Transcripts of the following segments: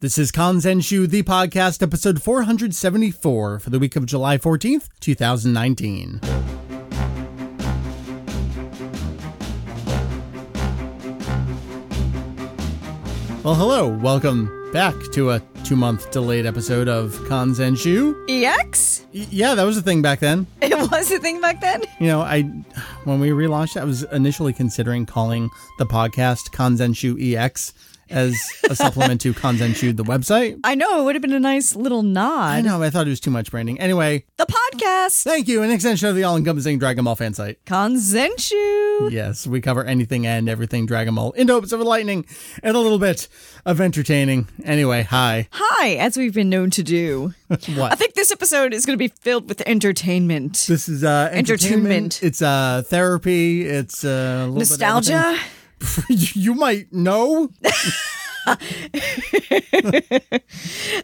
This is Kanzenshu, the podcast, episode 474 for the week of July 14th, 2019. Well, hello. Welcome back to a two month delayed episode of Kanzenshu. EX? Y- yeah, that was a thing back then. It was a thing back then? You know, I when we relaunched, I was initially considering calling the podcast Kanzenshu EX as a supplement to Kanzenshu, the website. I know, it would have been a nice little nod. I know, I thought it was too much branding. Anyway, The podcast, thank you. An extension of the all encompassing Dragon Ball fan site. Kanzenshu. Yes, we cover anything and everything Dragon Ball in hopes of enlightening and a little bit of entertaining. Anyway, hi. Hi, as we've been known to do. What? I think this episode is going to be filled with entertainment. this is uh, entertainment. Entertainment. It's uh, therapy. It's uh, a little bit of Nostalgia? you might know.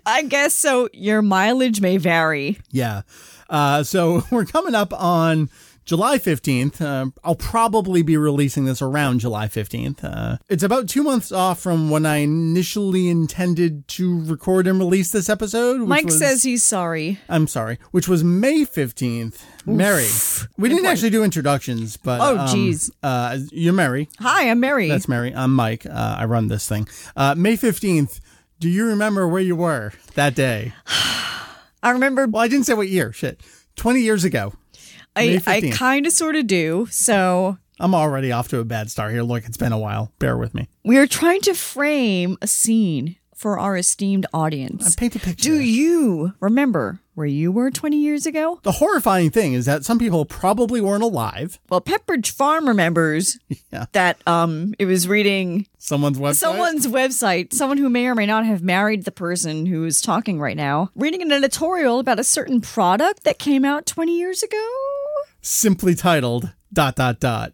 I guess so. Your mileage may vary. Yeah. Uh, so we're coming up on July 15th. Uh, I'll probably be releasing this around July 15th. Uh, it's about two months off from when I initially intended to record and release this episode. which Mike was- says he's sorry. I'm sorry, which was May 15th. Mary. We didn't actually do introductions, but. Oh, um. Uh, you're Mary. Hi, I'm Mary. That's Mary. I'm Mike. Uh, I run this thing. Uh, May 15th. Do you remember where you were that day? I remember Well, I didn't say what year. Shit. 20 years ago. I, I kind of sort of do. So I'm already off to a bad start here. Look, it's been a while. Bear with me. we are trying to frame a scene for our esteemed audience. I Paint a picture. Do you remember where you were 20 years ago? the horrifying thing is that some people probably weren't alive. Well, Pepperidge Farm remembers Yeah. that um it was reading Someone's website. someone's website, someone who may or may not have married the person who is talking right now, reading an editorial about a certain product that came out 20 years ago. Simply titled dot dot dot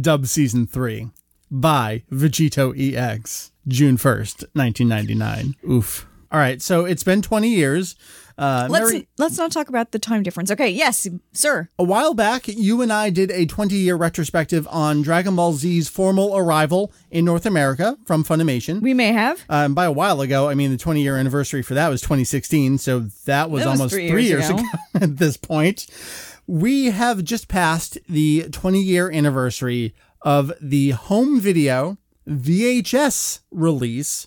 Dub Season 3 by Vegito EX, June 1st, 1999. Oof. All right, so it's been 20 years. Uh, Let's Mary, let's not talk about the time difference. Okay, yes, sir. a while back, you and I did a 20 year retrospective on Dragon Ball Z's formal arrival in North America from Funimation. We may have. Um, by a while ago, I mean, the 20 year anniversary for that was 2016. So that was That was almost three three, years years, ago. ago. at this point. We have just passed the 20 year anniversary of the home video VHS release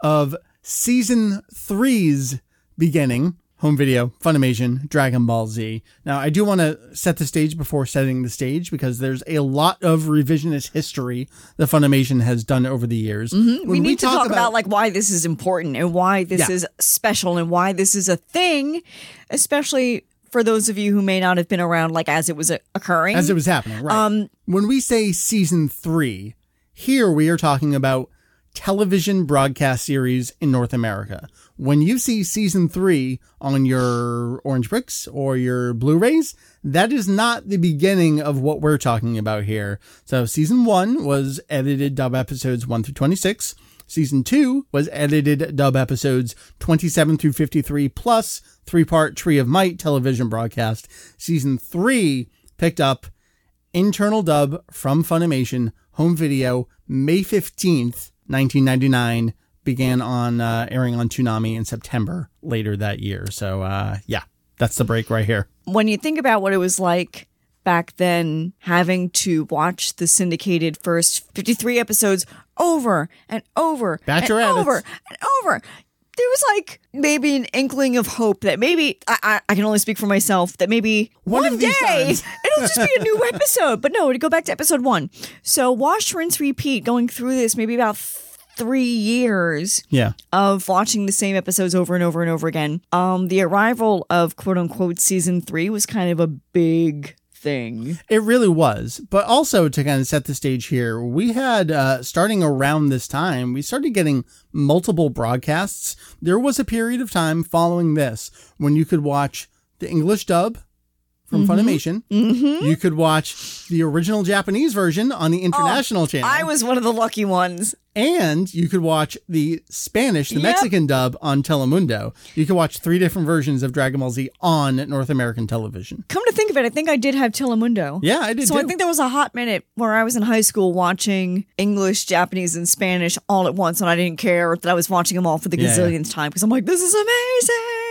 of season three's beginning. Home video, Funimation, Dragon Ball Z. Now, I do want to set the stage before setting the stage because there's a lot of revisionist history that Funimation has done over the years. Mm-hmm. we need to talk about, like why this is important and why this Yeah. is special and why this is a thing, especially for those of you who may not have been around like as it was occurring. as it was happening. Right. Um, when we say season three, here we are talking about television broadcast series in North America. When you see season three on your Orange Bricks or your Blu-rays, that is not the beginning of what we're talking about here. So season one was edited dub episodes one through 26. Season two was edited dub episodes 27 through 53 plus three part Tree of Might television broadcast. Season three picked up internal dub from Funimation, home video, May 15th, 1999, began on uh, airing on Toonami in September later that year. So, uh, yeah, that's the break right here. when you think about what it was like back then, having to watch the syndicated first 53 episodes over and over Bachelor and over and over. There was like maybe an inkling of hope that maybe I, I, I can only speak for myself that maybe One one, of these day times. it'll just be a new episode. But no, to go back to episode one. So wash, rinse, repeat, going through this maybe about three years Yeah. of watching the same episodes over and over and over again. Um, the arrival of quote unquote season three was kind of a big thing. It really was. But also to kind of set the stage here, we had, uh, starting around this time, we started getting multiple broadcasts. There was a period of time following this when you could watch the English dub from Funimation. Mm-hmm. You could watch the original Japanese version on the international channel. I was one of the lucky ones. and you could watch the Spanish, the Yep. Mexican dub on Telemundo. You could watch three different versions of Dragon Ball Z on North American television. Come to think of it, I think I did have Telemundo. Yeah, I did So I think there was a hot minute where I was in high school watching English, Japanese, and Spanish all at once, and I didn't care that I was watching them all for the Yeah, yeah. gazillionth time because I'm like, this is amazing.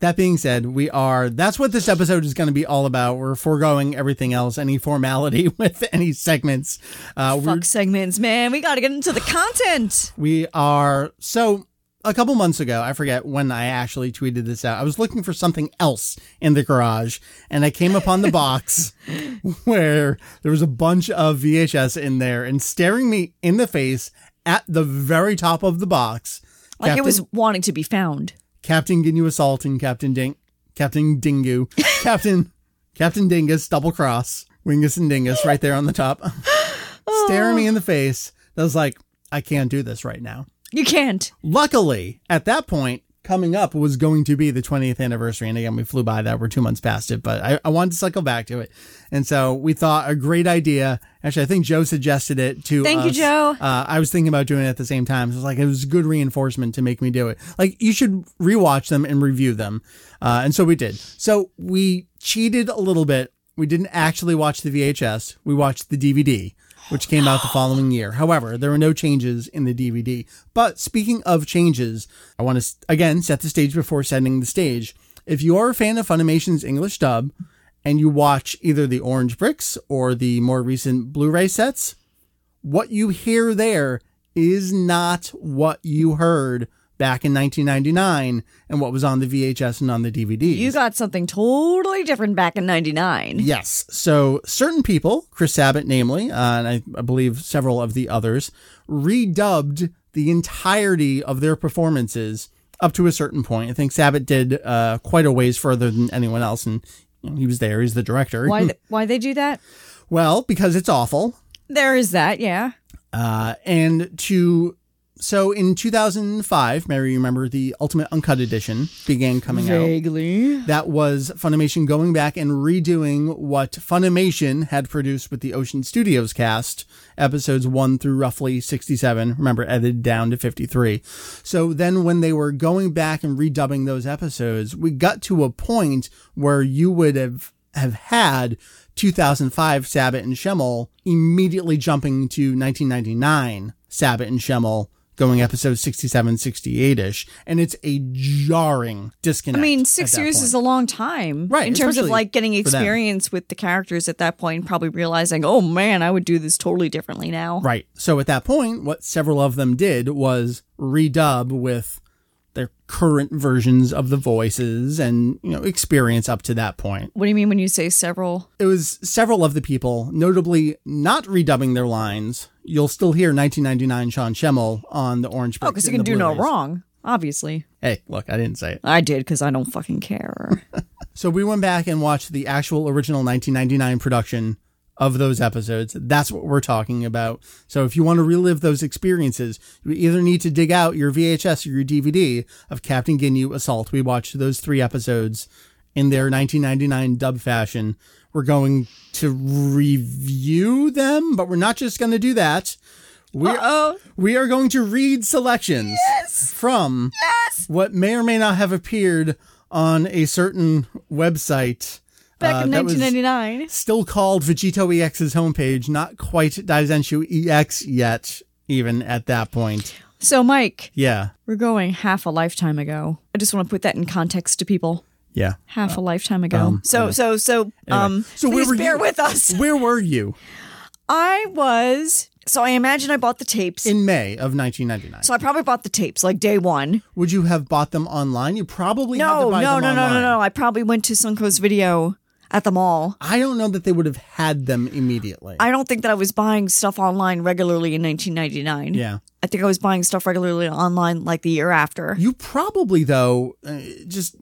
That being said, we are, that's what this episode is going to be all about. We're foregoing everything else, any formality with any segments. Uh, Fuck segments, man. We got to get into the content. We are so a couple months ago, I forget when I actually tweeted this out. I was looking for something else in the garage and I came upon the box where there was a bunch of VHS in there and staring me in the face at the very top of the box. Like Captain, it was wanting to be found. Captain Ginyu Assault and Captain Ding Captain Dingu. Captain Captain Dingus double cross. Wingus and Dingus right there on the top. staring me oh. in the face. I was like, I can't do this right now. You can't. Luckily, at that point, coming up was going to be the 20th anniversary. And again, we flew by that. We're two months past it, but I, I wanted to cycle back to it. And so we thought a great idea. Actually, I think Joe suggested it to Thank you. Joe. Uh, I was thinking about doing it at the same time. So it was like, it was good reinforcement to make me do it. Like, you should rewatch them and review them. Uh, and so we did. So we cheated a little bit. We didn't actually watch the VHS. We watched the DVD which came out the following year. However, there were no changes in the DVD. But speaking of changes, I want to again set the stage before setting the stage. If you are a fan of Funimation's English dub and you watch either the Orange Bricks or the more recent Blu-ray sets, what you hear there is not what you heard back in 1999 and what was on the VHS and on the DVD. You got something totally different back in 99. Yes. So certain people, Chris Sabat namely, uh, and I, I believe several of the others, redubbed the entirety of their performances up to a certain point. I think Sabat did uh, quite a ways further than anyone else, and you know, he was there. He's the director. Why, th- why they do that? well, because it's awful. There is that, yeah. Uh, and to so in 2005, Mary, you remember the Ultimate Uncut Edition began coming out. Vaguely. That was Funimation going back and redoing what Funimation had produced with the Ocean Studios cast, episodes 1 through roughly 67, remember, edited down to 53. So then when they were going back and redubbing those episodes, we got to a point where you would have, have had 2005 Sabat and Schemmel immediately jumping to 1999 Sabat and Schemmel going episode 67, 68 ish. And it's a jarring disconnect. I mean, six years point. is a long time. Right, In terms of like getting experience with the characters at that point, probably realizing, oh man, I would do this totally differently now. Right. So at that point, what several of them did was redub with their current versions of the voices and, you know, experience up to that point. What do you mean when you say several? It was several of the people, notably not redubbing their lines. You'll still hear 1999 Sean Schemmel on the Orange Oh, because you can do no Blu-rays. wrong, obviously. Hey, look, I didn't say it. I did because I don't fucking care. So we went back and watched the actual original 1999 production of those episodes. That's what we're talking about. So if you want to relive those experiences, you either need to dig out your VHS or your DVD of Captain Ginyu Assault. We watched those three episodes in their 1999 dub fashion. We're going to review them, but we're not just going to do that. We oh, we are going to read selections from what may or may not have appeared on a certain website. back uh, in that was 1999. still called Vegito EX's homepage, not quite Daizenshu EX yet, even at that point. So, Mike, Yeah, we're going half a lifetime ago. I just want to put that in context to people. Yeah. Half a lifetime ago. um, so, anyway. so, so, um, So please bear you? with us. Where were you I was. So I imagine I bought the tapes. in May of 1999? so I probably bought the tapes like day one. Would you have bought them online? You probably had to No, buy no, them no, no, no, no. I probably went to Suncoast Video at the mall. I don't know that they would have had them immediately. I don't think that I was buying stuff online regularly in 1999. yeah. I think I was buying stuff regularly online like the year after. You probably, though, uh, just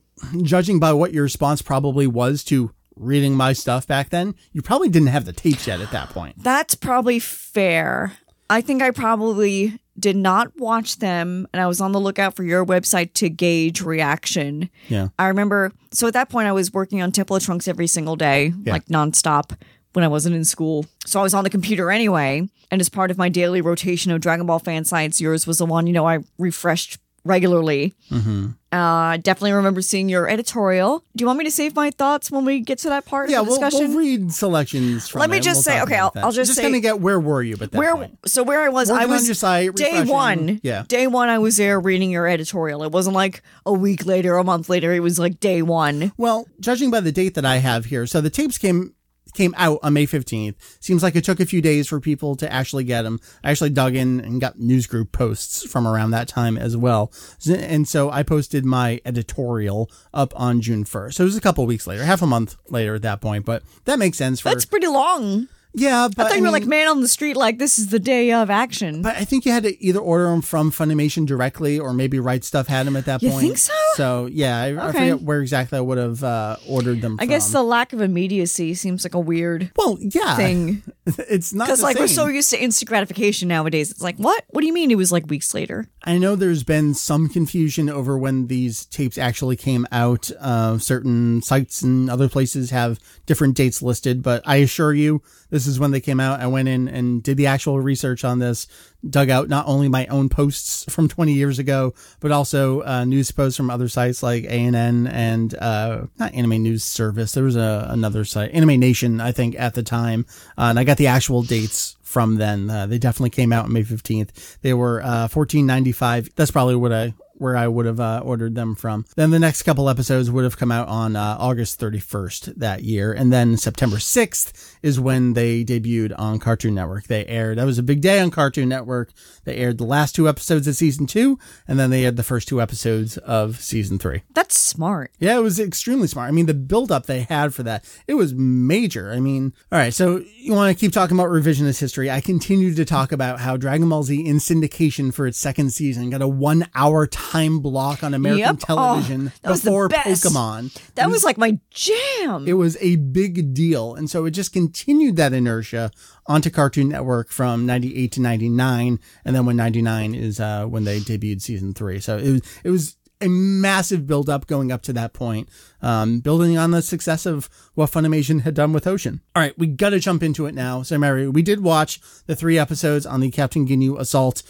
judging by what your response probably was to reading my stuff back then, you probably didn't have the tapes yet at that point. That's probably fair. I think I probably did not watch them and I was on the lookout for your website to gauge reaction. Yeah. I remember so at that point I was working on Temple of Trunks every single day, Yeah. like nonstop when I wasn't in school. So I was on the computer anyway. And as part of my daily rotation of Dragon Ball fan sites, yours was the one, you know, I refreshed regularly. Mm-hmm. Uh, definitely remember seeing your editorial. Do you want me to save my thoughts when we get to that part Yeah, of the we'll, discussion? we'll read selections from Let me just we'll say- okay, I'll-. I'll just just say- gonna get where were you? But where point. so where I was, I Working on was your site, day one. Yeah. day one, I was there reading your editorial. It wasn't like a week later, a month later. It was like day one. Well, judging by the date that I have here, so the tapes came came out on May 15th. Seems like it took a few days for people to actually get them. I actually dug in and got news group posts from around that time as well. And so I posted my editorial up on June 1st. So it was a couple weeks later, half a month later at that point, but that makes sense for That's pretty long. Yeah, but I thought you were like man on the street, like this is the day of action. But I think you had to either order them from Funimation directly, or maybe Right Stuff had them at that You point. think so? So yeah, I, I forget where exactly I would have uh, ordered them. I from. guess the lack of immediacy seems like a weird well, yeah, thing it's not because like we're so used to instant gratification nowadays. It's like what? What do you mean it was like weeks later? I know there's been some confusion over when these tapes actually came out. Uh, certain sites and other places have different dates listed, but I assure you, this is when they came out. I went in and did the actual research on this, dug out not only my own posts from 20 years ago, but also uh, news posts from other sites like ANN and uh, not Anime News Service. There was a, another site, Anime Nation, I think, at the time, uh, and I got the actual dates from then. Uh, they definitely came out on May 15th. They were uh, 14.95. That's probably what I where I would have uh, ordered them from. Then the next couple episodes would have come out on uh, August 31st that year, and then September 6th is when they debuted on Cartoon Network. They aired. That was a big day on Cartoon Network. They aired the last two episodes of season two, and then they aired the first two episodes of season three. That's smart. Yeah, it was extremely smart. I mean, the build up they had for that, it was major. I mean, all right, so you want to keep talking about revisionist history. I continue to talk about how Dragon Ball Z in syndication for its second season got a one hour time block on American Yep. Oh, television the before. Pokemon. That was like my jam. It was a big deal. And so it just continued that inertia onto Cartoon Network from 98 to 99. And then when 99 is uh, when they debuted season three. So it was, it was a massive build up going up to that point, um, building on the success of what Funimation had done with Ocean. All right, we got to jump into it now. So, Mary, we did watch the three episodes on the Captain Ginyu Assault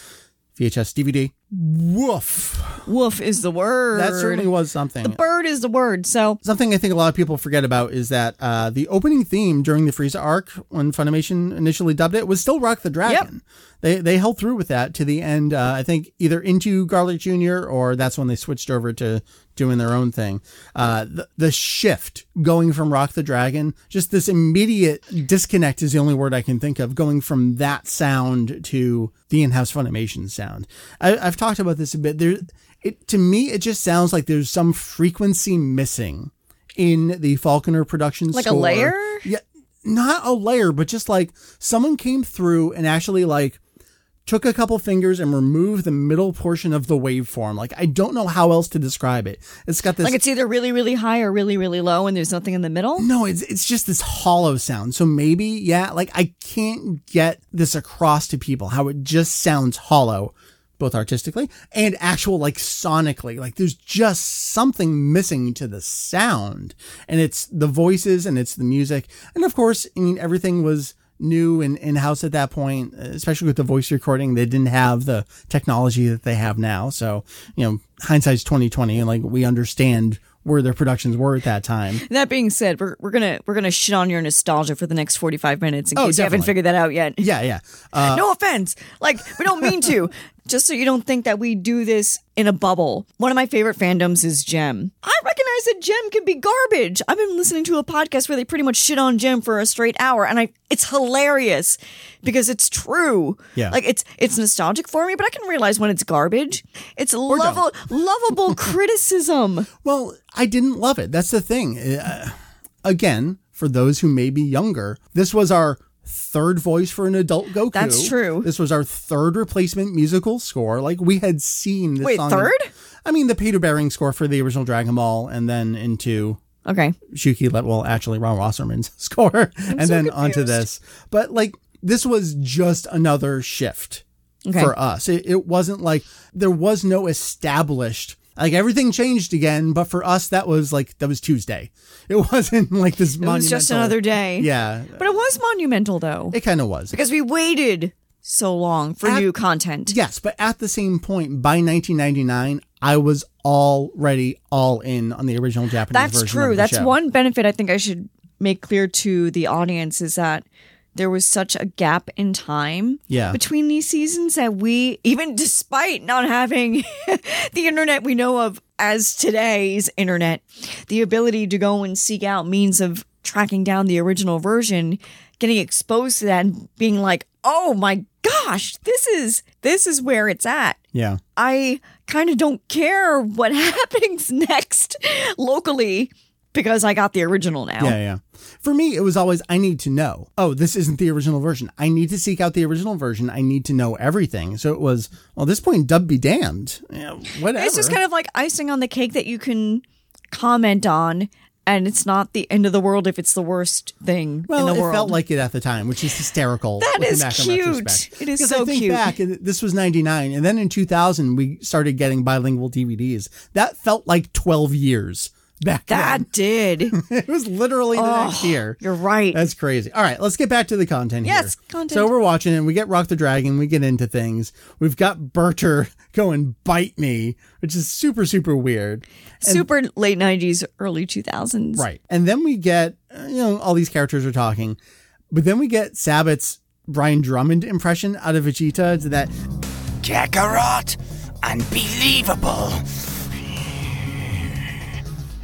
VHS DVD. Woof. Woof is the word. That certainly was something. The bird is the word. So Something I think a lot of people forget about is that uh, the opening theme during the Frieza arc, when Funimation initially dubbed it, was still Rock the Dragon. They they held through with that to the end. Uh, I think either into Garlic Jr. or that's when they switched over to doing their own thing. Uh, the, the shift going from Rock the Dragon, just this immediate disconnect is the only word I can think of, going from that sound to the in-house Funimation sound. I, I've talked about this a bit. There, it to me, it just sounds like there's some frequency missing in the Falconer production Like a layer? Yeah, not a layer, but just like someone came through and actually like took a couple fingers and removed the middle portion of the waveform. Like I don't know how else to describe it. It's got this like it's either really really high or really really low, and there's nothing in the middle. no, it's it's just this hollow sound. So maybe, yeah, like I can't get this across to people how it just sounds hollow, both artistically and actual like sonically. Like there's just something missing to the sound. And it's the voices and it's the music. And of course, I mean everything was new and in-house at that point, especially with the voice recording. They didn't have the technology that they have now. So, you know, hindsight's 2020 and like we understand where their productions were at that time. That being said, we're, we're gonna we're gonna shit on your nostalgia for the next forty five minutes in Oh, case you haven't figured that out yet. Yeah, yeah. Uh, no offense, like we don't mean to. Just so you don't think that we do this in a bubble. One of my favorite fandoms is Jem. I recognize that Jem can be garbage. I've been listening to a podcast where they pretty much shit on Jem for a straight hour, and I it's hilarious because it's true. Yeah. like it's it's nostalgic for me, but I can realize when it's garbage. It's lovable, lovable criticism. Well, I didn't love it. That's the thing. Uh, again, for those who may be younger, this was our third voice for an adult Goku. That's true. This was our third replacement musical score. Like we had seen this Wait, song. third? I mean, the Peter Berring score for the original Dragon Ball, and then into Okay, Shuki, let well, actually Ron Wasserman's score, and then onto this. But like this was just another shift Okay. for us. It, it wasn't like there was no established like everything changed again, but for us that was like that was Tuesday. It wasn't like this. It was just another day. Yeah, But it was monumental though. it kind of was. because we waited so long for At- new content. Yes, but at the same point, by 1999, I was already all in on the original Japanese That's version. true. of the That's show. one benefit I think I should make clear to the audience is that there was such a gap in time Yeah. between these seasons that we, even despite not having the internet we know of as today's internet, the ability to go and seek out means of tracking down the original version, getting exposed to that and being like, oh my gosh, this is this is where it's at. Yeah. I kind of don't care what happens next locally because I got the original now. Yeah, yeah. For me, it was always I need to know. Oh, this isn't the original version. I need to seek out the original version. I need to know everything. So it was well, at this point, dub be damned. Yeah, whatever. It's just kind of like icing on the cake that you can comment on, and it's not the end of the world if it's the worst thing well, in the it felt like it at the time, which is hysterical. that is looking is back cute. It is Because so I think cute. back, this was '99, and then in 2000 we started getting bilingual DVDs. That felt like 12 years back that then. did. It was literally the next year. You're right. That's crazy. All right, let's get back to the content Yes, here. content. So we're watching and we get Rock the Dragon, we get into things. We've got Burter going bite me, which is super, super weird. Super late 90s, early 2000s. Right. And then we get, uh, you know, all these characters are talking, but then we get Sabat's Brian Drummond impression out of Vegeta. It's that Kakarot! Unbelievable!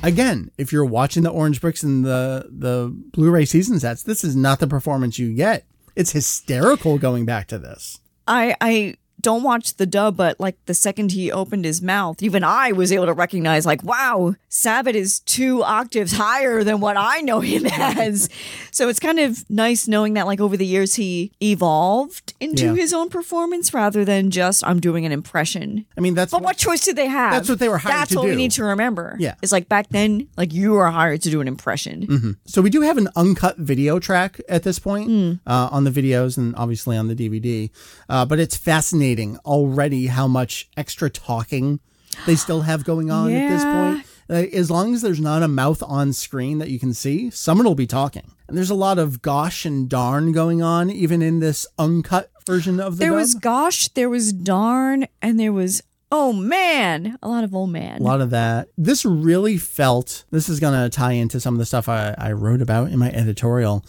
Again, if you're watching the Orange Bricks and the the Blu-ray season sets, this is not the performance you get. It's hysterical going back to this. I I don't watch the dub, but like the second he opened his mouth, even I was able to recognize like, wow, Sabat is two octaves higher than what I know him as. so it's kind of nice knowing that like over the years he evolved into Yeah. his own performance rather than just I'm doing an impression. I mean, that's But what choice did they have? That's what they were hired That's to do. That's what we need to remember. Yeah. It's like back then, like you were hired to do an impression. So we do have an uncut video track at this point Hmm. uh, on the videos and obviously on the DVD. Uh, but it's fascinating already how much extra talking they still have going on at this point. Uh, as long as there's not a mouth on screen that you can see, someone will be talking. And there's a lot of gosh and darn going on, even in this uncut version of the There dub. was gosh, there was darn, and there was oh man. A lot of oh man. a lot of that. This really felt, this is going to tie into some of the stuff I, I wrote about in my editorial.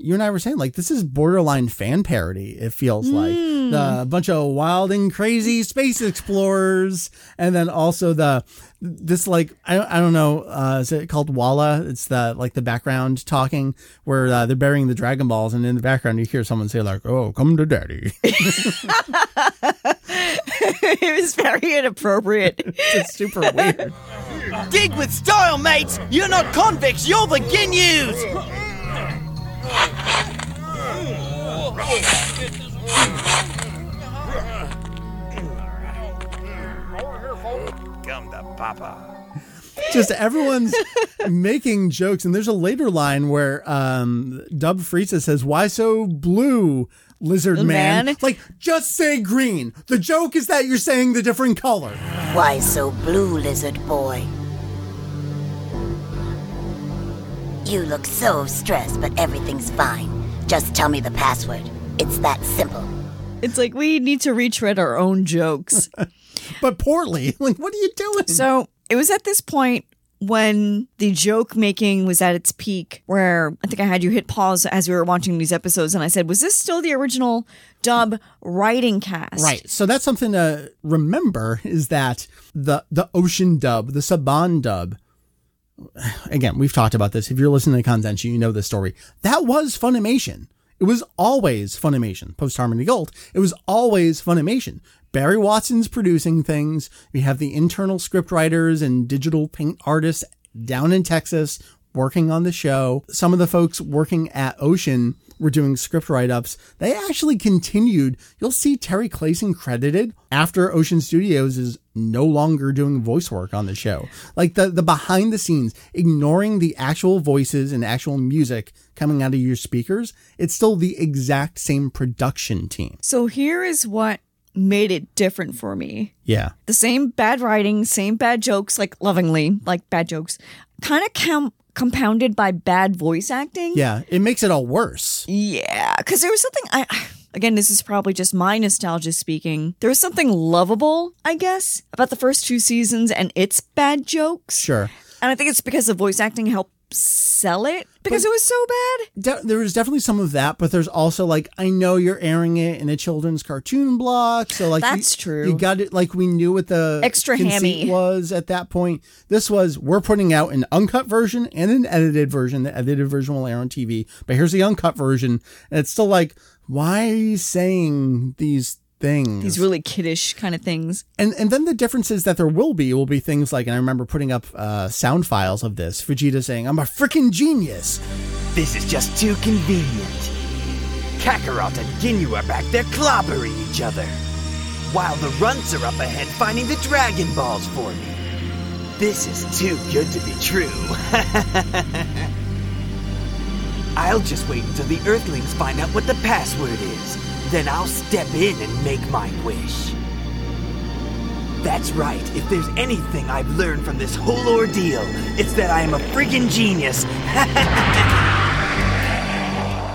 You and I were saying, like, this is borderline fan parody, it feels like. The bunch of wild and crazy space explorers, and then also the, this, like, I, don't- I don't know, uh, is it called Walla? It's the, like, the background talking where uh, they're burying the Dragon Balls, and in the background you hear someone say, like, oh, come to daddy. it was very inappropriate. it's super weird. Dig with style, mates! You're not convicts, you're the Ginyus! Come to Papa. just everyone's making jokes and there's a later line where um dub frieza says why so blue lizard man? Man? like just say green the joke is that you're saying the different color Why so blue, lizard boy? You look so stressed, but everything's fine. Just tell me the password. It's that simple. It's like we need to retread our own jokes. but poorly like what are you doing so it was at this point when the joke making was at its peak, where I think I had you hit pause as we were watching these episodes, and I said, "Was this still the original dub writing cast?" right so that's something to remember is that the the ocean dub the saban dub again, we've talked about this. If you're listening to content, you know this story. That was Funimation. It was always Funimation. Post Harmony Gold. It was always Funimation. Barry Watson's producing things. We have the internal script writers and digital paint artists down in Texas working on the show. Some of the folks working at Ocean were doing script write ups, they actually continued. You'll see Terry Klassen credited after Ocean Studios is no longer doing voice work on the show. Like the, the behind the scenes, ignoring the actual voices and actual music coming out of your speakers, it's still the exact same production team. So here is what made it different for me. Yeah. The same bad writing, same bad jokes, like lovingly, like bad jokes, kind of com- compounded by bad voice acting. Yeah. It makes it all worse. Yeah, because there was something I. Again, this is probably just my nostalgia speaking. There was something lovable, I guess, about the first two seasons and its bad jokes. Sure. And I think it's because the voice acting helped sell it because it was so bad. De- was definitely some of that, but there's also like I know you're airing it in a children's cartoon block, so like That's you, true. You got it like we knew what the Extra hammy. was at that point. This was we're putting out an uncut version and an edited version. The edited version will air on TV, but here's the uncut version, and it's still like why are you saying these things? These really kiddish kind of things. And and then the differences that there will be will be things like, and I remember putting up uh, sound files of this. Vegeta saying, "I'm a freaking genius." This is just too convenient. Kakarot and Ginyu are back there clobbering each other, while the runts are up ahead finding the Dragon Balls for me. This is too good to be true. I'll just wait until the Earthlings find out what the password is. Then I'll step in and make my wish. That's right, if there's anything I've learned from this whole ordeal, it's that I am a friggin' genius.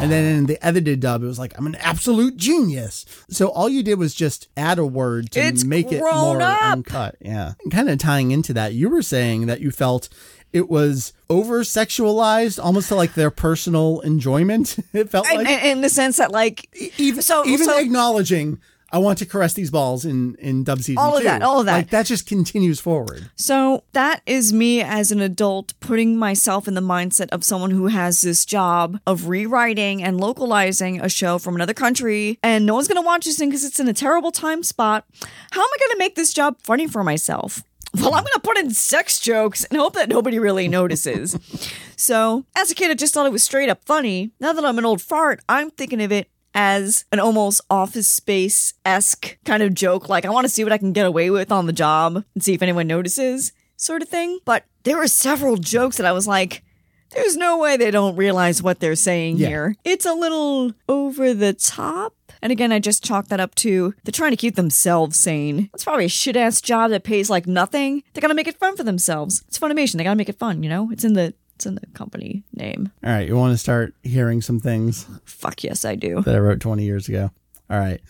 And then in the edited dub, it was like, I'm an absolute genius. So all you did was just add a word to It's make it more up. uncut. Yeah. Kind of tying into that, you were saying that you felt it was over sexualized almost to like their personal enjoyment. It felt like and- in the sense that, like, even, so- even so- acknowledging I want to caress these balls in, in dub season All of two. that, all of that. Like that just continues forward. So that is me as an adult putting myself in the mindset of someone who has this job of rewriting and localizing a show from another country, and no one's gonna watch this thing because it's in a terrible time spot. How am I gonna make this job funny for myself? Well, I'm gonna put in sex jokes and hope that nobody really notices. so, as a kid, I just thought it was straight up funny. Now that I'm an old fart, I'm thinking of it as an almost office space esque kind of joke. Like, I want to see what I can get away with on the job and see if anyone notices, sort of thing. But there were several jokes that I was like, there's no way they don't realize what they're saying Yeah. here. It's a little over the top. And again, I just chalk that up to they're trying to keep themselves sane. It's probably a shit ass job that pays like nothing. They gotta make it fun for themselves. It's Funimation. They gotta make it fun, you know? It's in the it's in the company name. All right. You want to start hearing some things Fuck yes, I do. that I wrote 20 years ago. All right.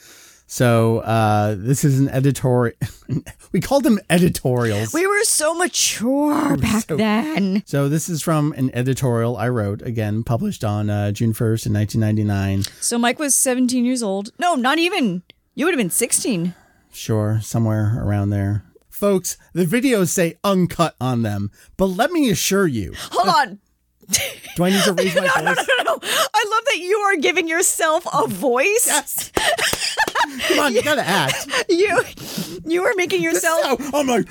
So uh, this is an editorial. we called them editorials. We were so mature back so- then. so this is from an editorial I wrote, again, published on uh, June 1st in 1999. So Mike was 17 years old. No, not even. You would have been 16. Sure, somewhere around there. Folks, the videos say uncut on them, but let me assure you. Hold on. Do I need to raise my No, voice? no, no, no, no. I love that you are giving yourself a voice. Yes. Come on, you gotta act. You you are making yourself So, I'm like,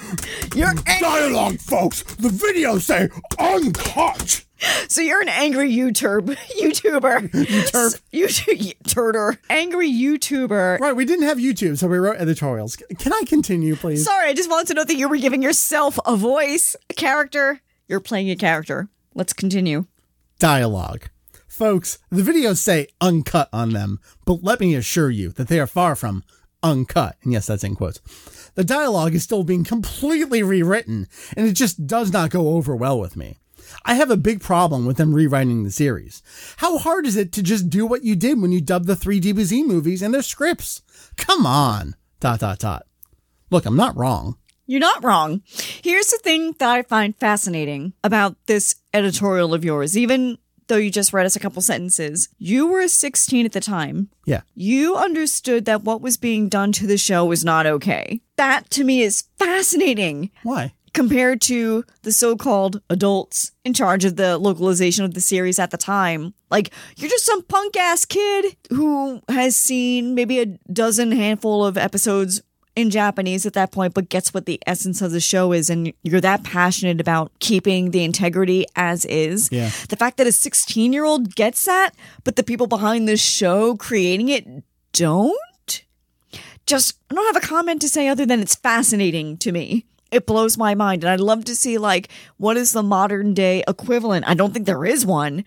you're dialogue, folks. The videos say uncut. so you're an angry YouTube YouTuber. YouTurb. YouTube turder. Angry YouTuber. Right, we didn't have YouTube, so we wrote editorials. Can I continue, please? Sorry, I just wanted to know that you were giving yourself a voice, a character. You're playing a character. Let's continue. dialogue. Folks, the videos say uncut on them, but let me assure you that they are far from uncut. And yes, that's in quotes. The dialogue is still being completely rewritten, and it just does not go over well with me. I have a big problem with them rewriting the series. How hard is it to just do what you did when you dubbed the three DBZ movies and their scripts? Come on. Dot dot dot. Look, I'm not wrong. You're not wrong. Here's the thing that I find fascinating about this editorial of yours, even though you just read us a couple sentences. You were 16 at the time. Yeah. You understood that what was being done to the show was not okay. That to me is fascinating Why? compared to the so called adults in charge of the localization of the series at the time. Like, you're just some punk ass kid who has seen maybe a dozen handful of episodes in Japanese at that point, but gets what the essence of the show is, and you're that passionate about keeping the integrity as is. Yeah. The fact that a 16 year old gets that, but the people behind the show creating it don't. Just, I don't have a comment to say other than it's fascinating to me. It blows my mind. And I'd love to see, like, what is the modern day equivalent? I don't think there is one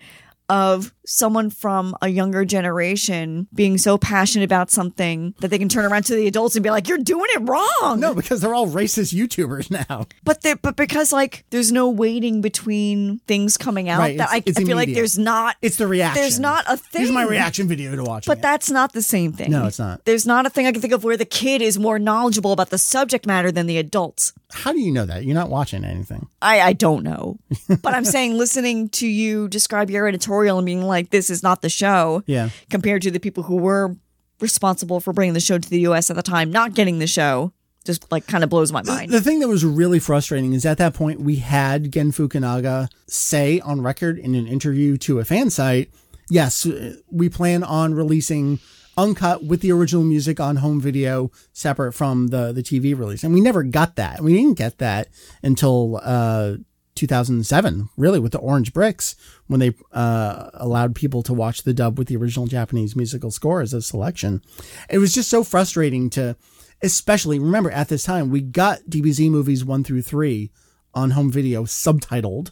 of someone from a younger generation being so passionate about something that they can turn around to the adults and be like, "You're doing it wrong." No, because they're all racist YouTubers now. but they but because like there's no waiting between things coming out. Right, that I, I feel like there's not. It's the reaction. There's not a thing. Here's my reaction video to watch. But it. that's not the same thing. No, it's not. There's not a thing I can think of where the kid is more knowledgeable about the subject matter than the adults. How do you know that? You're not watching anything. I, I don't know. but I'm saying listening to you describe your editorial and being like, this is not the show. Yeah. Compared to the people who were responsible for bringing the show to the US at the time, not getting the show, just like kind of blows my mind. The thing that was really frustrating is at that point we had Gen Fukunaga say on record in an interview to a fan site, yes, uh, we plan on releasing uncut with the original music on home video separate from the the TV release. And we never got that. We didn't get that until uh 2007, really, with the Orange Bricks, when they uh, allowed people to watch the dub with the original Japanese musical score as a selection. It was just so frustrating to, especially remember at this time, we got DBZ movies one through three on home video subtitled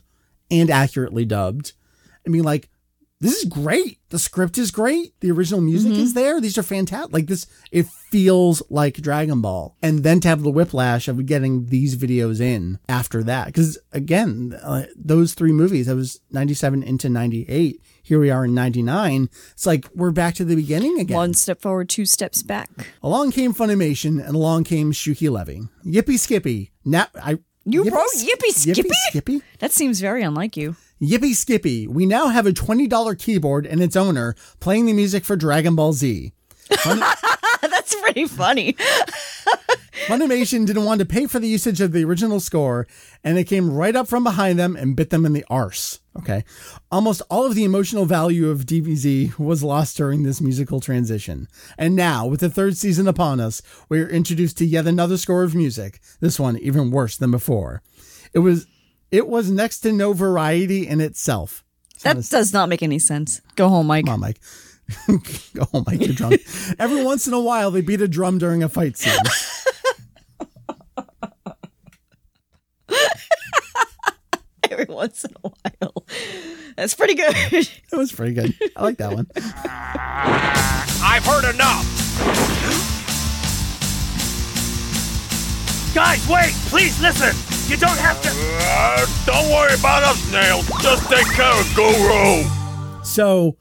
and accurately dubbed. I mean, like, this is great. The script is great. The original music is there. These are fantastic. Like this, it feels like Dragon Ball. And then to have the whiplash of getting these videos in after that. Because again, uh, those three movies, that was 97 into 98. Here we are in 99. It's like we're back to the beginning again. One step forward, two steps back. Along came Funimation and along came Shuki Levy. Yippee Skippy. Now, I. You wrote Yippee Skippy? Yippee Skippy? That seems very unlike you. Yippee Skippy, we now have a $20 keyboard and its owner playing the music for Dragon Ball Z. That's pretty funny. Funimation didn't want to pay for the usage of the original score, and it came right up from behind them and bit them in the arse. Okay. Almost all of the emotional value of DBZ was lost during this musical transition. And now, with the third season upon us, we are introduced to yet another score of music, this one even worse than before. It was it was next to no variety in itself. That does not make any sense. Go home, Mike. Come on, Mike. Go home, Mike. You're drunk. Every once in a while, they beat a drum during a fight scene. Every once in a while. That's pretty good. That was pretty good. I like that one. I've heard enough. Guys, wait! Please listen! You don't have to. Uh, don't worry about us, Nail. Just take care of Guru. So,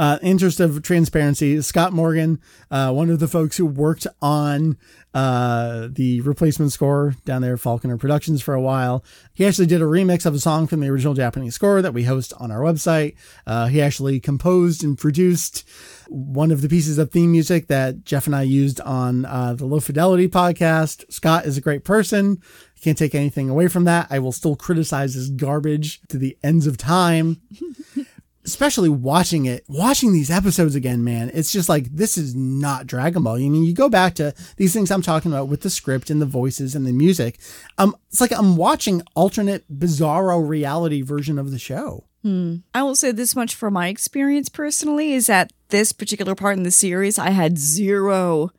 uh, interest of transparency, Scott Morgan, uh, one of the folks who worked on uh, the replacement score down there Falconer Productions for a while, he actually did a remix of a song from the original Japanese score that we host on our website. Uh, he actually composed and produced one of the pieces of theme music that Jeff and I used on uh, the Low Fidelity podcast. Scott is a great person. Can't take anything away from that. I will still criticize his garbage to the ends of time especially watching it, watching these episodes again, man, it's just like this is not Dragon Ball. I mean, you go back to these things I'm talking about with the script and the voices and the music. Um, it's like I'm watching alternate bizarro reality version of the show. I will say this much for my experience personally is that this particular part in the series I had zero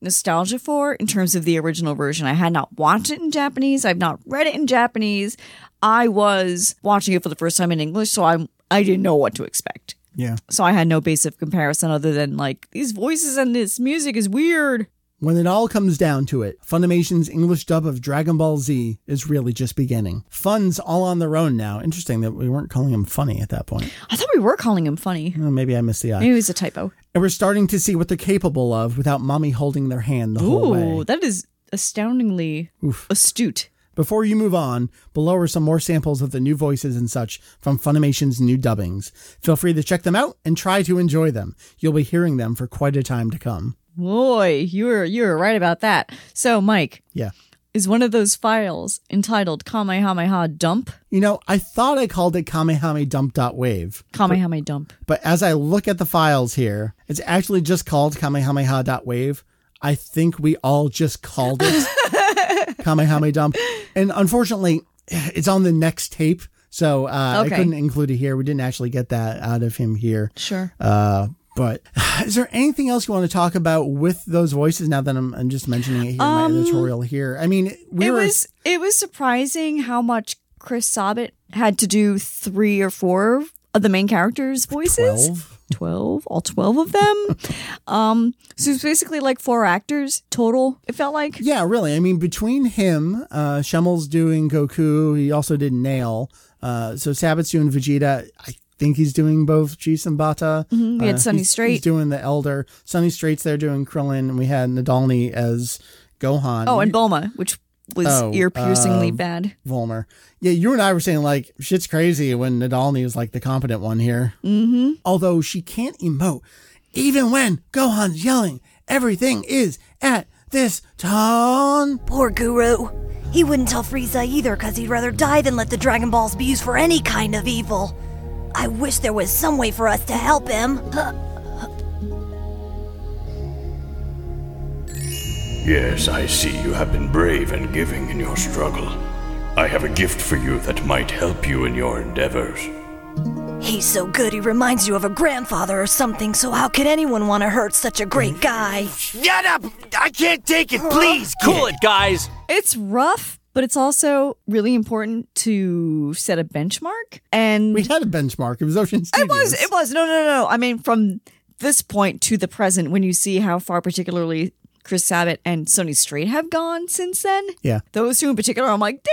nostalgia for in terms of the original version. I had not watched it in Japanese. I've not read it in Japanese. I was watching it for the first time in English, so I'm I didn't know what to expect. Yeah. So I had no base of comparison other than like these voices and this music is weird. When it all comes down to it, Funimation's English dub of Dragon Ball Z is really just beginning. Fun's all on their own now. Interesting that we weren't calling him funny at that point. I thought we were calling him funny. Maybe I missed the eye. Maybe it was a typo. And we're starting to see what they're capable of without mommy holding their hand the whole way. Ooh, that is astoundingly astute. Before you move on, below are some more samples of the new voices and such from Funimation's new dubbings. Feel free to check them out and try to enjoy them. You'll be hearing them for quite a time to come. Boy, you were you were right about that. So, Mike, Yeah. is one of those files entitled Kamehameha Dump? You know, I thought I called it Kamehame Dump.wave, Kamehameha Dump. but as I look at the files here, it's actually just called Kamehameha.wave. I think we all just called it Kamehameha Dump. And unfortunately, it's on the next tape. So uh, Okay. I couldn't include it here. We didn't actually get that out of him here. Sure. Uh, but is there anything else you want to talk about with those voices now that I'm, I'm just mentioning it here in my editorial here? I mean, we Um, it were. was it was surprising how much Chris Sabat had to do three or four of the main characters' voices. 12? 12 all 12 of them um so it's basically like four actors total it felt like Yeah, really. I mean, between him, uh, Schemmel's doing Goku. He also did Nail. Uh, so Sabat's doing Vegeta. I think he's doing both Jeice and Burter. Mhm, we had Uh, Sonny he's- He's doing the Elder. Sonny Strait's there doing Krillin. And we had Nadolny as Gohan. oh and Bulma which was Oh, ear-piercingly um, bad Volmer. Yeah, you and I were saying like shit's crazy when Nadolny was like the competent one here. Mm-hmm. Although she can't emote, even when Gohan's yelling, everything is at this tone. Poor Guru. He wouldn't tell Frieza either because he'd rather die than let the Dragon Balls be used for any kind of evil. I wish there was some way for us to help him. Yes, I see you have been brave and giving in your struggle. I have a gift for you that might help you in your endeavors. He's so good he reminds you of a grandfather or something, so how could anyone want to hurt such a great guy? Shut up! I can't take it, please! Cool it, guys. it's rough but it's also really important to set a benchmark and We had a benchmark. It was Ocean it was it was no no no i mean from this point to the present when you see how far particularly chris sabat and sonny strait have gone since then Yeah. those two in particular i'm like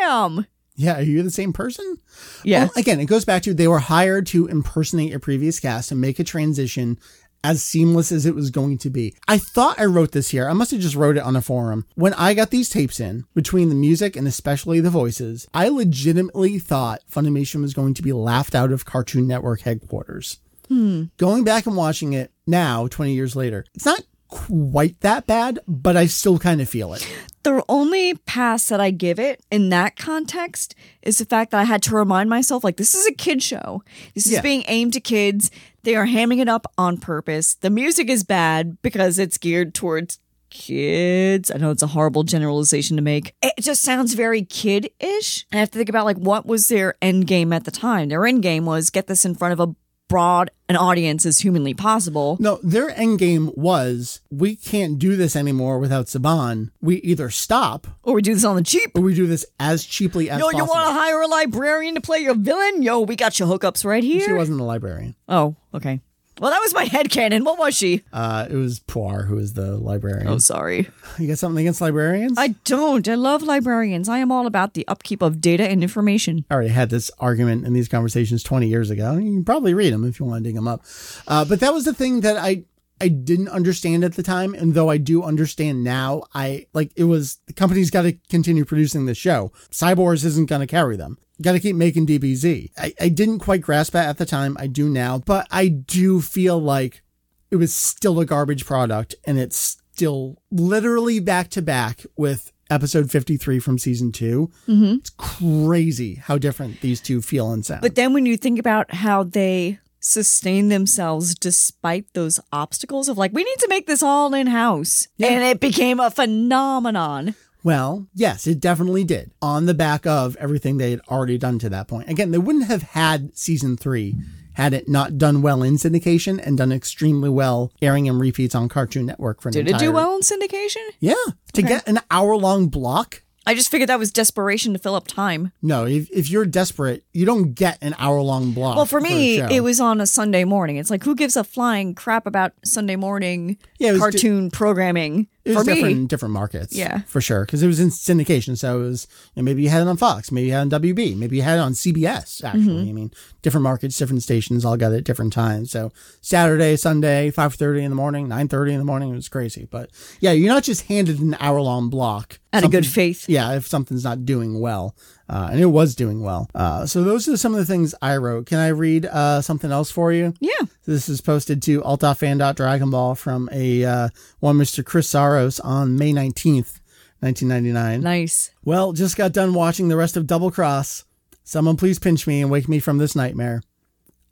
damn Yeah, are you the same person? yeah Well, again, it goes back to they were hired to impersonate a previous cast and make a transition as seamless as it was going to be. I thought I wrote this here. I must have just wrote it on a forum. When I got these tapes in, between the music and especially the voices, I legitimately thought Funimation was going to be laughed out of Cartoon Network headquarters. Hmm. Going back and watching it now, 20 years later, it's not quite that bad, but I still kind of feel it. The only pass that I give it in that context is the fact that I had to remind myself, like, this is a kid show. This is Yeah. being aimed to kids. They are hamming it up on purpose. The music is bad because it's geared towards kids. I know it's a horrible generalization to make. It just sounds very kid ish. I have to think about, like, what was their end game at the time? Their end game was get this in front of a broad an audience as humanly possible. No, their end game was we can't do this anymore without Saban. We either stop Or we do this on the cheap. or we do this as cheaply as possible. Yo, you want to hire a librarian to play your villain? Yo, we got your hookups right here. She wasn't a librarian. Oh, okay. Well, that was my head headcanon. What was she? Uh, it was Poir who was the librarian. Oh, sorry. You got something against librarians? I don't. I love librarians. I am all about the upkeep of data and information. I already had this argument in these conversations 20 years ago. You can probably read them if you want to dig them up. Uh, but that was the thing that I I didn't understand at the time, and though I do understand now, I like it was the company's got to continue producing the show. Cyborgs isn't going to carry them. Got to keep making DBZ. I, I didn't quite grasp that at the time. I do now, but I do feel like it was still a garbage product, and it's still literally back to back with episode 53 from season 2 mm-hmm. It's crazy how different these two feel and sound. But then when you think about how they sustain themselves despite those obstacles of like, we need to make this all in house. And it became a phenomenon. Well, yes, it definitely did. On the back of everything they had already done to that point. Again, they wouldn't have had season three had it not done well in syndication and done extremely well airing in repeats on Cartoon Network for an Did it do well in syndication? Yeah. To get an hour long block. I just figured that was desperation to fill up time. No, if, if you're desperate, you don't get an hour long block. Well, for me, show. it was on a Sunday morning. It's like, who gives a flying crap about Sunday morning Yeah, cartoon programming? It for was different me, different markets. Yeah. For sure. Because it was in syndication. So it was you know, maybe you had it on Fox, maybe you had it on WB, maybe you had it on CBS, actually. Mm-hmm. I mean, different markets, different stations all got it at different times. So Saturday, Sunday, five thirty in the morning, nine thirty in the morning, it was crazy. But yeah, you're not just handed an hour long block. out a good faith. Yeah, if something's not doing well. Uh, and it was doing well. Uh, so those are some of the things I wrote. Can I read uh, something else for you? Yeah. This is posted to alt.fan.dragonball from a uh, one Mr. Chris Psaros on May 19th, 1999. Nice. Well, just got done watching the rest of Double Cross. Someone please pinch me and wake me from this nightmare.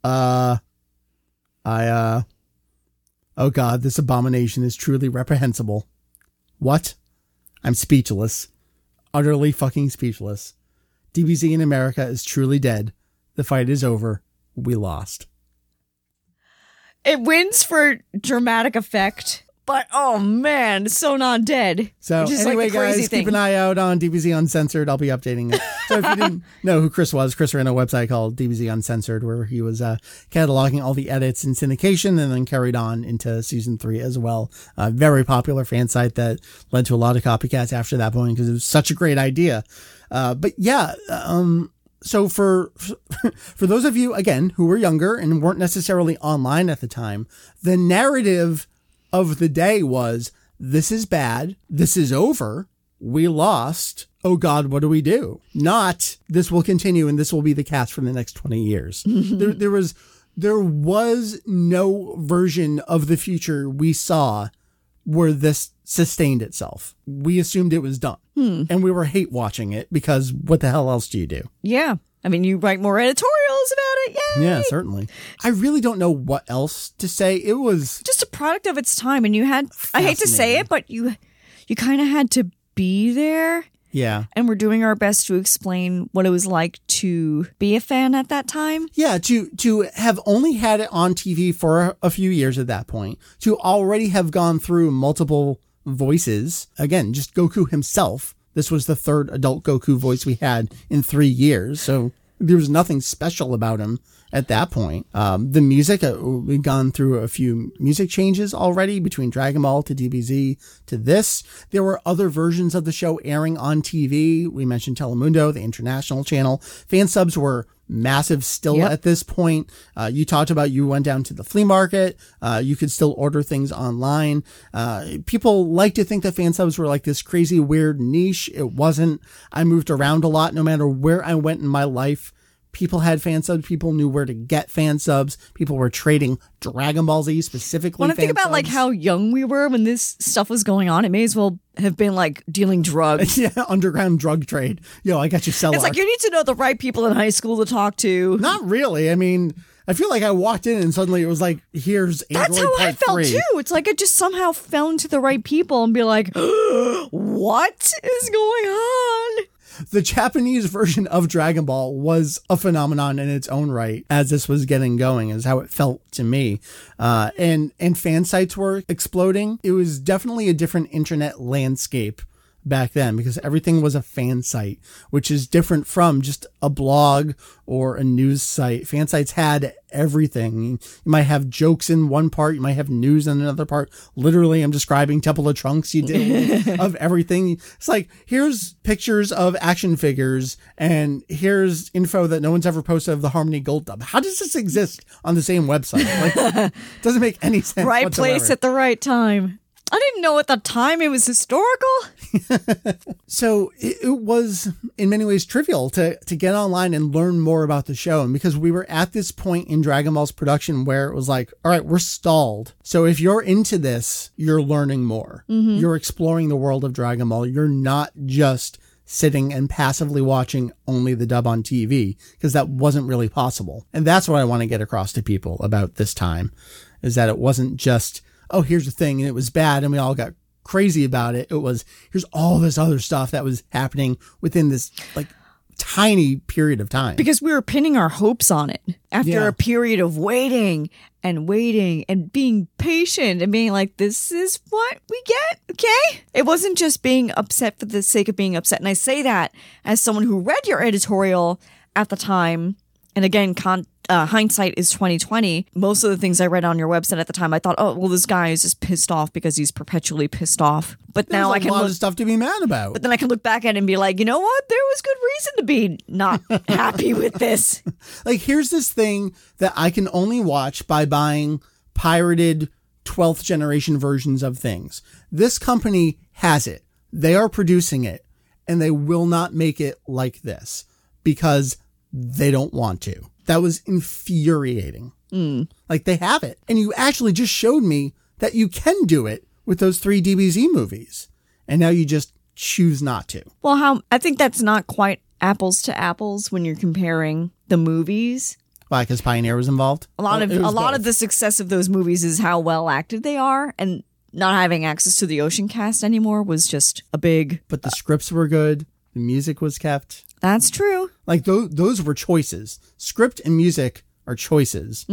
Uh, I, uh, Oh God, this abomination is truly reprehensible. What? I'm speechless. Utterly fucking speechless. DBZ in America is truly dead. The fight is over. We lost. It wins for dramatic effect, but oh man, so not dead. So anyway, like guys, thing. keep an eye out on DBZ Uncensored. I'll be updating it. So if you didn't know who Chris was, Chris ran a website called DBZ Uncensored where he was uh, cataloging all the edits in syndication and then carried on into season three as well. A very popular fan site that led to a lot of copycats after that point because it was such a great idea. Uh, but yeah, um, so for for those of you again who were younger and weren't necessarily online at the time, the narrative of the day was this is bad, this is over, we lost. Oh God, what do we do? Not this will continue and this will be the cast for the next 20 years. there, there was there was no version of the future we saw where this sustained itself. We assumed it was done. Hmm. And we were hate watching it because what the hell else do you do? yeah. I mean, you write more editorials about it. Yay! Yeah, certainly. I really don't know what else to say. It was Just a product of its time, and you had. I hate to say it, but you, you kind of had to be there. yeah. and we're doing our best to explain what it was like to be a fan at that time. Yeah, to to have only had it on TV for a few years at that point, to already have gone through multiple voices. Again, just Goku himself. This was the third adult Goku voice we had in three years, so there was nothing special about him at that point. Um, the music, uh, we've gone through a few music changes already between Dragon Ball to DBZ to this. There were other versions of the show airing on TV. We mentioned Telemundo, the international channel. Fan subs were massive still Yep. at this point. Uh, you talked about you went down to the flea market. Uh, you could still order things online. Uh, people like to think that fan subs were like this crazy weird niche. It wasn't. I moved around a lot. No matter where I went in my life, people had fan subs. People knew where to get fan subs. People were trading Dragon Ball Z specifically. When I think about like how young we were when this stuff was going on, it may as well have been like dealing drugs. yeah, underground drug trade. Yo, I got you sell It's like you need to know the right people in high school to talk to. Not really. I mean, I feel like I walked in and suddenly it was like, here's Android That's how I felt 3. too. It's like I just somehow fell into the right people and be like, what is going on? The Japanese version of Dragon Ball was a phenomenon in its own right as this was getting going, is how it felt to me. Uh, and, and fan sites were exploding. It was definitely a different internet landscape back then because everything was a fan site, which is different from just a blog or a news site. Fan sites had everything. You might have jokes in one part, you might have news in another part. Literally, I'm describing Temple of Trunks. You did of everything. It's like here's pictures of action figures, and here's info that no one's ever posted of the Harmony Gold Dub. How does this exist on the same website? Like, it doesn't make any sense. Right whatsoever. place at the right time. I didn't know at the time it was historical. so it, it was in many ways trivial to to get online and learn more about the show. And because we were at this point in Dragon Ball's production where it was like all right we're stalled. So if you're into this you're learning more. Mm-hmm. You're exploring the world of Dragon Ball. You're not just sitting and passively watching only the dub on TV because that wasn't really possible. And that's what I want to get across to people about this time is that it wasn't just oh here's the thing and it was bad and we all got crazy about it. It was here's all this other stuff that was happening within this like tiny period of time. because we were pinning our hopes on it after Yeah. a period of waiting and waiting and being patient and being like, this is what we get. Okay. It wasn't just being upset for the sake of being upset. And I say that as someone who read your editorial at the time. And again, con- uh, hindsight is 2020. Most of the things I read on your website at the time, I thought, oh, well, this guy is just pissed off because he's perpetually pissed off. But now There's I a can lot look of stuff to be mad about. but then I can look back at it and be like, you know what? There was good reason to be not happy with this. like here's this thing that I can only watch by buying pirated 12th generation versions of things. This company has it. They are producing it and they will not make it like this because they don't want to. That was infuriating. Mm. Like they have it. And you actually just showed me that you can do it with those three DBZ movies. And now you just choose not to. Well, how I think that's not quite apples to apples when you're comparing the movies. Why? Because Pioneer was involved. A lot of a lot of the success of those movies is how well acted they are, and not having access to the Ocean Cast anymore was just a big. but the scripts were good. The music was kept. That's true. Like those, those were choices. Script and music are choices.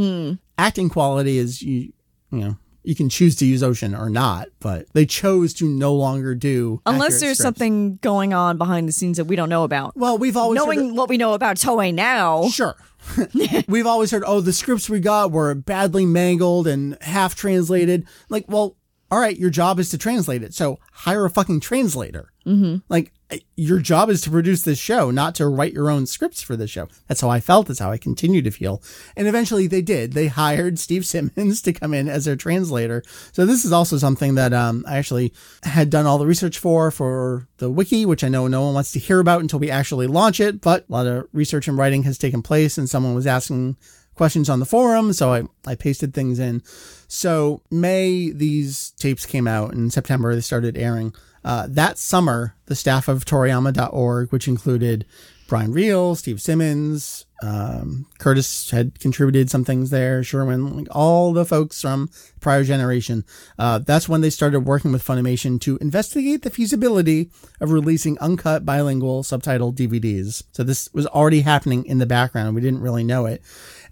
Acting quality is you, you know, you can choose to use Ocean or not, but they chose to no longer do Unless there's scripts. something going on behind the scenes that we don't know about. Well, we've always Knowing what we know about Toei now, Sure. We've always heard, oh, the scripts we got were badly mangled and half translated. Like, well, all right, your job is to translate it. So hire a fucking translator. Mm-hmm. Like, your job is to produce this show, not to write your own scripts for the show. That's how I felt. That's how I continue to feel. And eventually they did. They hired Steve Simmons to come in as their translator. So this is also something that um, I actually had done all the research for, for the wiki, which I know no one wants to hear about until we actually launch it. But a lot of research and writing has taken place and someone was asking questions on the forum. So I, I pasted things in. So May, these tapes came out. In September, they started airing. Uh, that summer, the staff of Toriyama.org, which included Brian Reel, Steve Simmons, um, Curtis had contributed some things there, Sherwin, like all the folks from prior generation. Uh, that's when they started working with Funimation to investigate the feasibility of releasing uncut bilingual subtitled DVDs. So this was already happening in the background. We didn't really know it.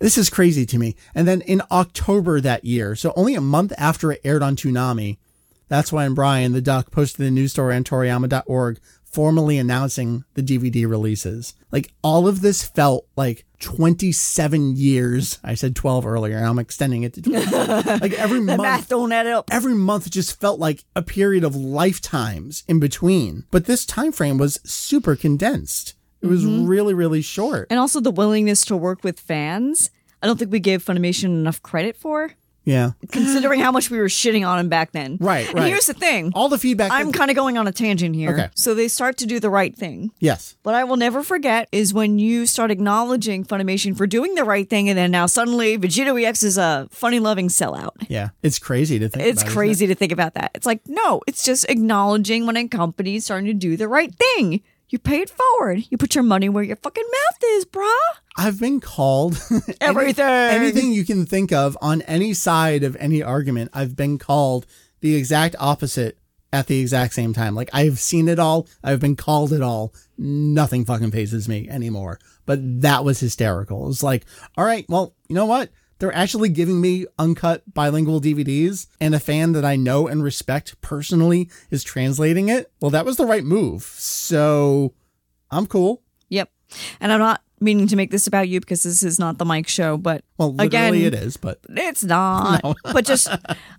This is crazy to me. And then in October that year, so only a month after it aired on Toonami, that's when Brian the Duck posted a news story on Toriyama.org formally announcing the DVD releases. Like all of this felt like 27 years. I said 12 earlier. and I'm extending it to 12. like every the month. math don't add up. Every month just felt like a period of lifetimes in between. But this time frame was super condensed. It was mm-hmm. really, really short. And also the willingness to work with fans. I don't think we gave Funimation enough credit for, Yeah. considering how much we were shitting on them back then. Right, And right. here's the thing. All the feedback. I'm kind of going on a tangent here. Okay. So they start to do the right thing. yes. What I will never forget is when you start acknowledging Funimation for doing the right thing, and then now suddenly VegettoEX is a funny loving sellout. Yeah. It's crazy to think It's about, isn't it? crazy to think about that. It's like, no, it's just acknowledging when a company is starting to do the right thing. You pay it forward. You put your money where your fucking mouth is, brah. I've been called any- Everything. anything you can think of on any side of any argument. I've been called the exact opposite at the exact same time. Like I've seen it all. I've been called it all. Nothing fucking phases me anymore. But that was hysterical. It was like, all right, well, you know what? They're actually giving me uncut bilingual DVDs and a fan that I know and respect personally is translating it. Well, that was the right move. So I'm cool. Yep. And I'm not meaning to make this about you because this is not the Mike show, but Well, literally again, it is, but It's not. but just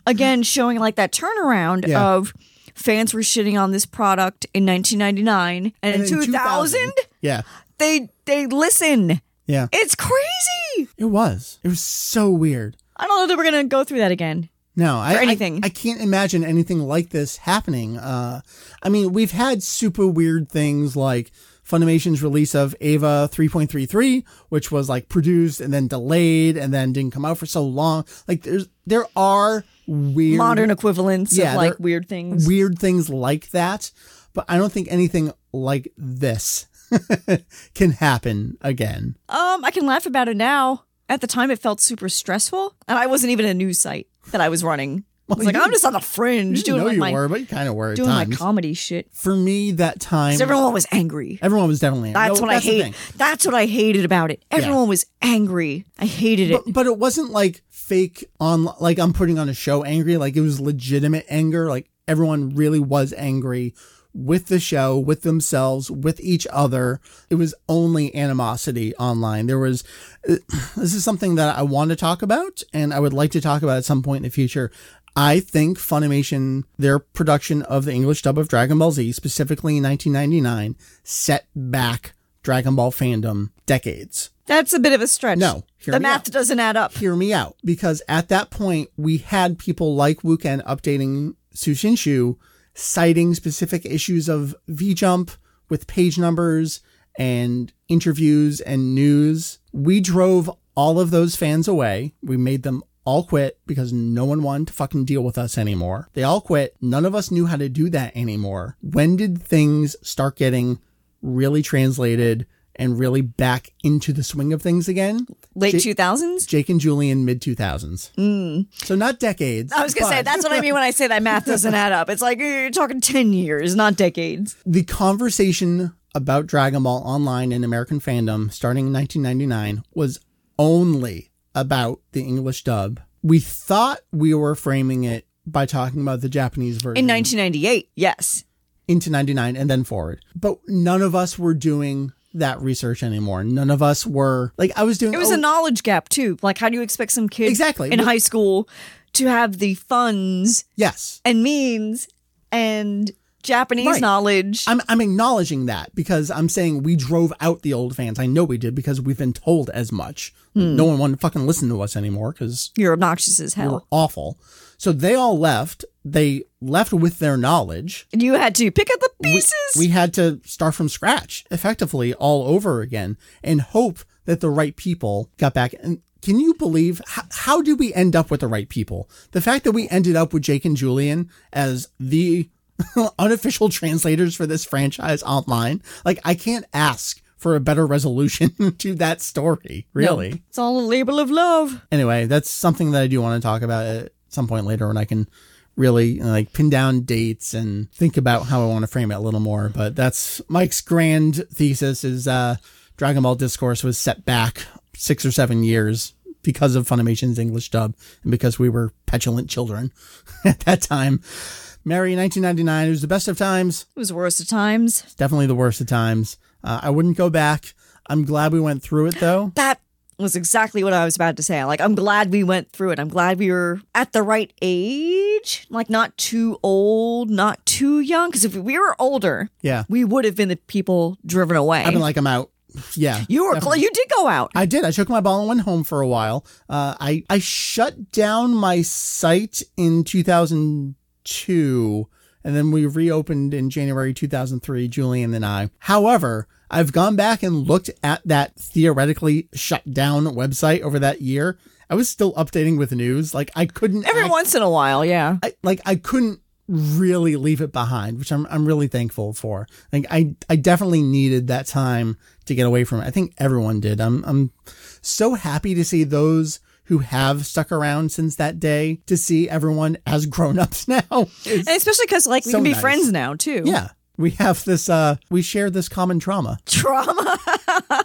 again showing like that turnaround Yeah. of fans were shitting on this product in 1999 and, in 2000 Yeah. they they listen. Yeah. It's crazy. It was. It was so weird. I don't know that we're going to go through that again. No, I, anything. I, I can't imagine anything like this happening. Uh, I mean, we've had super weird things like Funimation's release of Eva 3.33, which was like produced and then delayed and then didn't come out for so long. Like there's, there are weird, Modern equivalents Yeah, of like weird things. weird things like that. But I don't think anything like this can happen again. Um, I can laugh about it now. At the time, it felt super stressful, and I wasn't even a news site that I was running. I was like, I'm just on the fringe doing know like you my were, but you kind of were doing my comedy shit. For me, that time, everyone was angry. everyone was definitely. That's no, what I hate. That's what I hated about it. Everyone was angry. I hated it. But, but it wasn't like fake on like I'm putting on a show angry. Like it was legitimate anger. Like everyone really was angry with the show, with themselves, with each other. It was only animosity online. There was, uh, this is something that I want to talk about and I would like to talk about at some point in the future. I think Funimation, their production of the English dub of Dragon Ball Z, specifically in 1999, set back Dragon Ball fandom decades. That's a bit of a stretch. No, hear the math out. doesn't add up. hear me out because at that point we had people like Wuken updating Sushinshu citing specific issues of V Jump with page numbers and interviews and news. We drove all of those fans away. We made them all quit because no one wanted to fucking deal with us anymore. They all quit. None of us knew how to do that anymore. When did things start getting really translated and really back into the swing of things again. Late two thousands. Jake and Julian mid 2000s. Mm. So not decades. I was gonna say that's what I mean when I say that math doesn't add up. It's like you're talking ten years, not decades. the conversation about Dragon Ball online in American fandom starting in 1999 was only about the English dub. We thought we were framing it by talking about the Japanese version In 1998, yes. into 99 and then forward. But none of us were doing that research anymore. None of us were like I was doing It was oh, a knowledge gap too. Like, how do you expect some kid Exactly. in high school to have the funds yes. and means and Japanese Right. knowledge? I'm I'm acknowledging that because I'm saying we drove out the old fans. I know we did because we've been told as much. Hmm. No one wanted to fucking listen to us anymore because you're obnoxious as we were hell. awful. So they all left. They left with their knowledge. And you had to pick up the We- pieces. We, had to start from scratch, effectively all over again, and hope that the right people got back. And can you believe how, how did we end up with the right people? The fact that we ended up with Jake and Julian as the unofficial translators for this franchise online, like I can't ask for a better resolution to that story. No, Really. it's all a label of love. anyway, that's something that I do want to talk about at some point later when I can really like pin down dates and think about how I want to frame it a little more. But that's Mike's grand thesis is uh, Dragon Ball Discourse was set back six or seven years because of Funimation's English dub and because we were petulant children at that time. Mary, 1999, it was the best of times. It was the worst of times. Definitely the worst of times. Uh, I wouldn't go back. I'm glad we went through it though. That was exactly what I was about to say. Like, I'm glad we went through it. I'm glad we were at the right age, like not too old, not too young. Because if we were older, Yeah. we would have been the people driven away. I've been like, I'm out. Yeah. you were, cl- you did go out. I did. I took my ball and went home for a while. Uh, I I shut down my site in 2002, and then we reopened in January 2003. Julian and I. However, I've gone back and looked at that theoretically shut down website over that year. I was still updating with news. Like I couldn't Every act- once in a while, yeah. I, like I couldn't really leave it behind, which I'm I'm really thankful for. Like I I definitely needed that time to get away from it. I think everyone did. I'm I'm so happy to see those who have stuck around since that day to see everyone as grown-ups now. It's- And especially because, like, we So can be nice. friends now, too. yeah. We have this uh we share this common trauma. Trauma.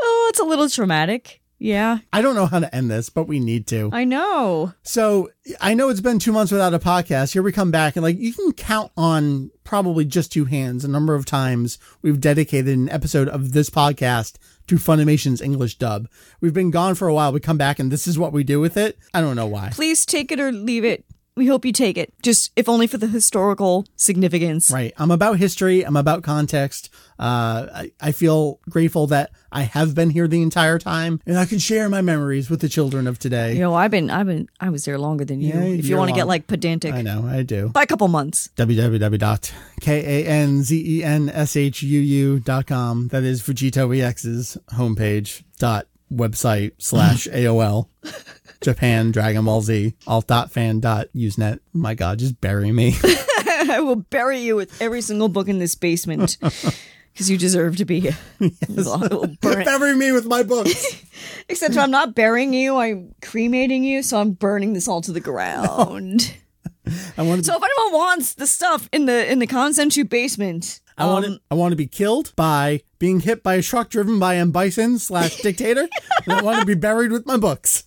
oh, it's a little traumatic. Yeah, I don't know how to end this, but we need to. I know. So I know it's been two months without a podcast. Here we come back, and like you can count on probably just two hands a number of times we've dedicated an episode of this podcast to Funimation's English dub. We've been gone for a while. We come back, and this is what we do with it. I don't know why. Please take it or leave it. We hope you take it. Just, if only for the historical significance. Right. I'm about history. I'm about context. Uh, I, I feel grateful that I have been here the entire time, and I can share my memories with the children of today. You know, I've been, I've been, I was there longer than you. Yeah, if you want to get like pedantic, I know. I do. by a couple months. www.kanzenshuu.com. That is VegettoEX's homepage dot website slash AOL. Japan Dragon Ball Z alt dot fan dot usenet. My God, just bury me. I will bury you with every single book in this basement because you deserve to be here. It. bury me with my books. Except I'm not burying you. I'm cremating you, so I'm burning this all to the ground. I want to. So if anyone wants the stuff in the in the Kanzenshuu basement, I want um, to. I want to be killed by being hit by a truck driven by M Bison slash dictator. I want to be buried with my books.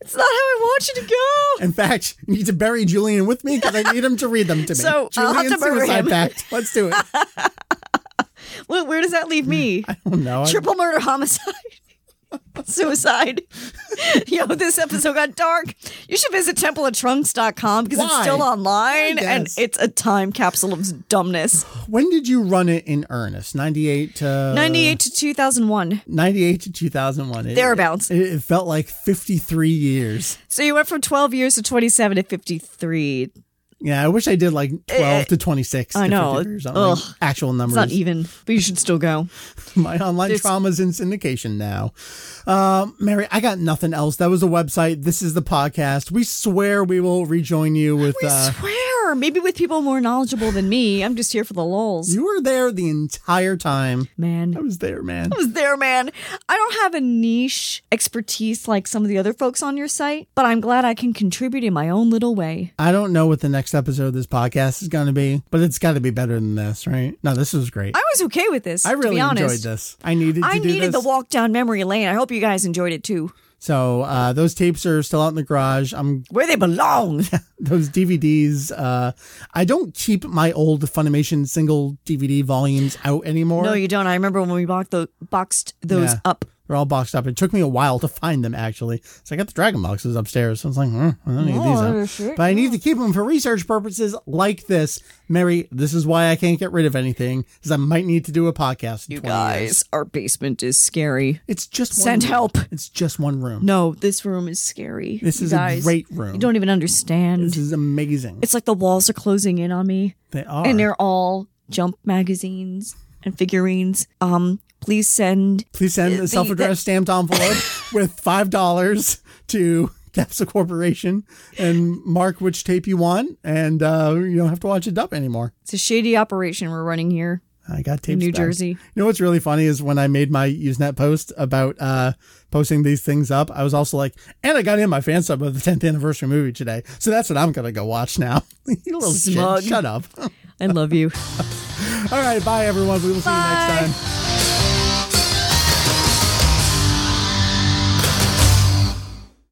it's not how I want you to go. In fact, you need to bury Julian with me because I need him to read them to me. So, I'll have Julian to suicide pact. Let's do it. Where does that leave me? I don't know. Triple murder, homicide, suicide. Yo, this episode got dark. You should visit templeoftrunks.com because it's Why? still online and Yes. it's a time capsule of dumbness. When did you run it in earnest? 98 to 98 to 2001. 98 to 2001. It- Thereabouts. It, it felt like 53 years. So you went from 12 years to 27 to 53. Yeah, I wish I did like 12 to 26. Eh, I to know. 53 or something. Ugh. Actual numbers. It's not even, but you should still go. My online There's- trauma's in syndication now. Um, Mary, I got nothing else. That was a website. This is the podcast. We swear we will rejoin you with We uh, swear. Sure, maybe with people more knowledgeable than me. I'm just here for the lulls. You were there the entire time. man. I was there, man. I was there, man. I don't have a niche expertise like some of the other folks on your site, but I'm glad I can contribute in my own little way. I don't know what the next episode of this podcast is going to be, but it's got to be better than this, right? No, this was great. I was okay with this. I to really be honest. enjoyed this. I needed to I needed this. the walk down memory lane. I hope you guys enjoyed it too. So uh, those tapes are still out in the garage. I'm Where they belong. those DVDs. Uh, I don't keep my old Funimation single DVD volumes out anymore. no, you don't. I remember when we boxed, the, boxed those Yeah. up. They're all boxed up. It took me a while to find them actually. So I got the Dragon boxes upstairs. So I was like, hmm, I don't need Oh, these. shit. Up. But I need to keep them for research purposes like this. Mary, this is why I can't get rid of anything, because I might need to do a podcast. In You 20 guys, years. our basement is scary. it's just one Send room. help. It's just one room. No, this room is scary. This You is a great room. You don't even understand. This is amazing. it's like the walls are closing in on me. they are. and they're all jump magazines and figurines. Um, please send. Please send the- a self-addressed stamped envelope with five dollars to Capsule Corporation and mark which tape you want, and uh, you don't have to watch it up anymore. It's a shady operation we're running here. I got tapes in New back. Jersey. You know what's really funny is when I made my Usenet post about uh, posting these things up, I was also like, and I got in my fan sub of the 10th anniversary movie today, so that's what I'm gonna go watch now. you little shit, Smug. shut up. I love you. All right, bye everyone. We will see you next time.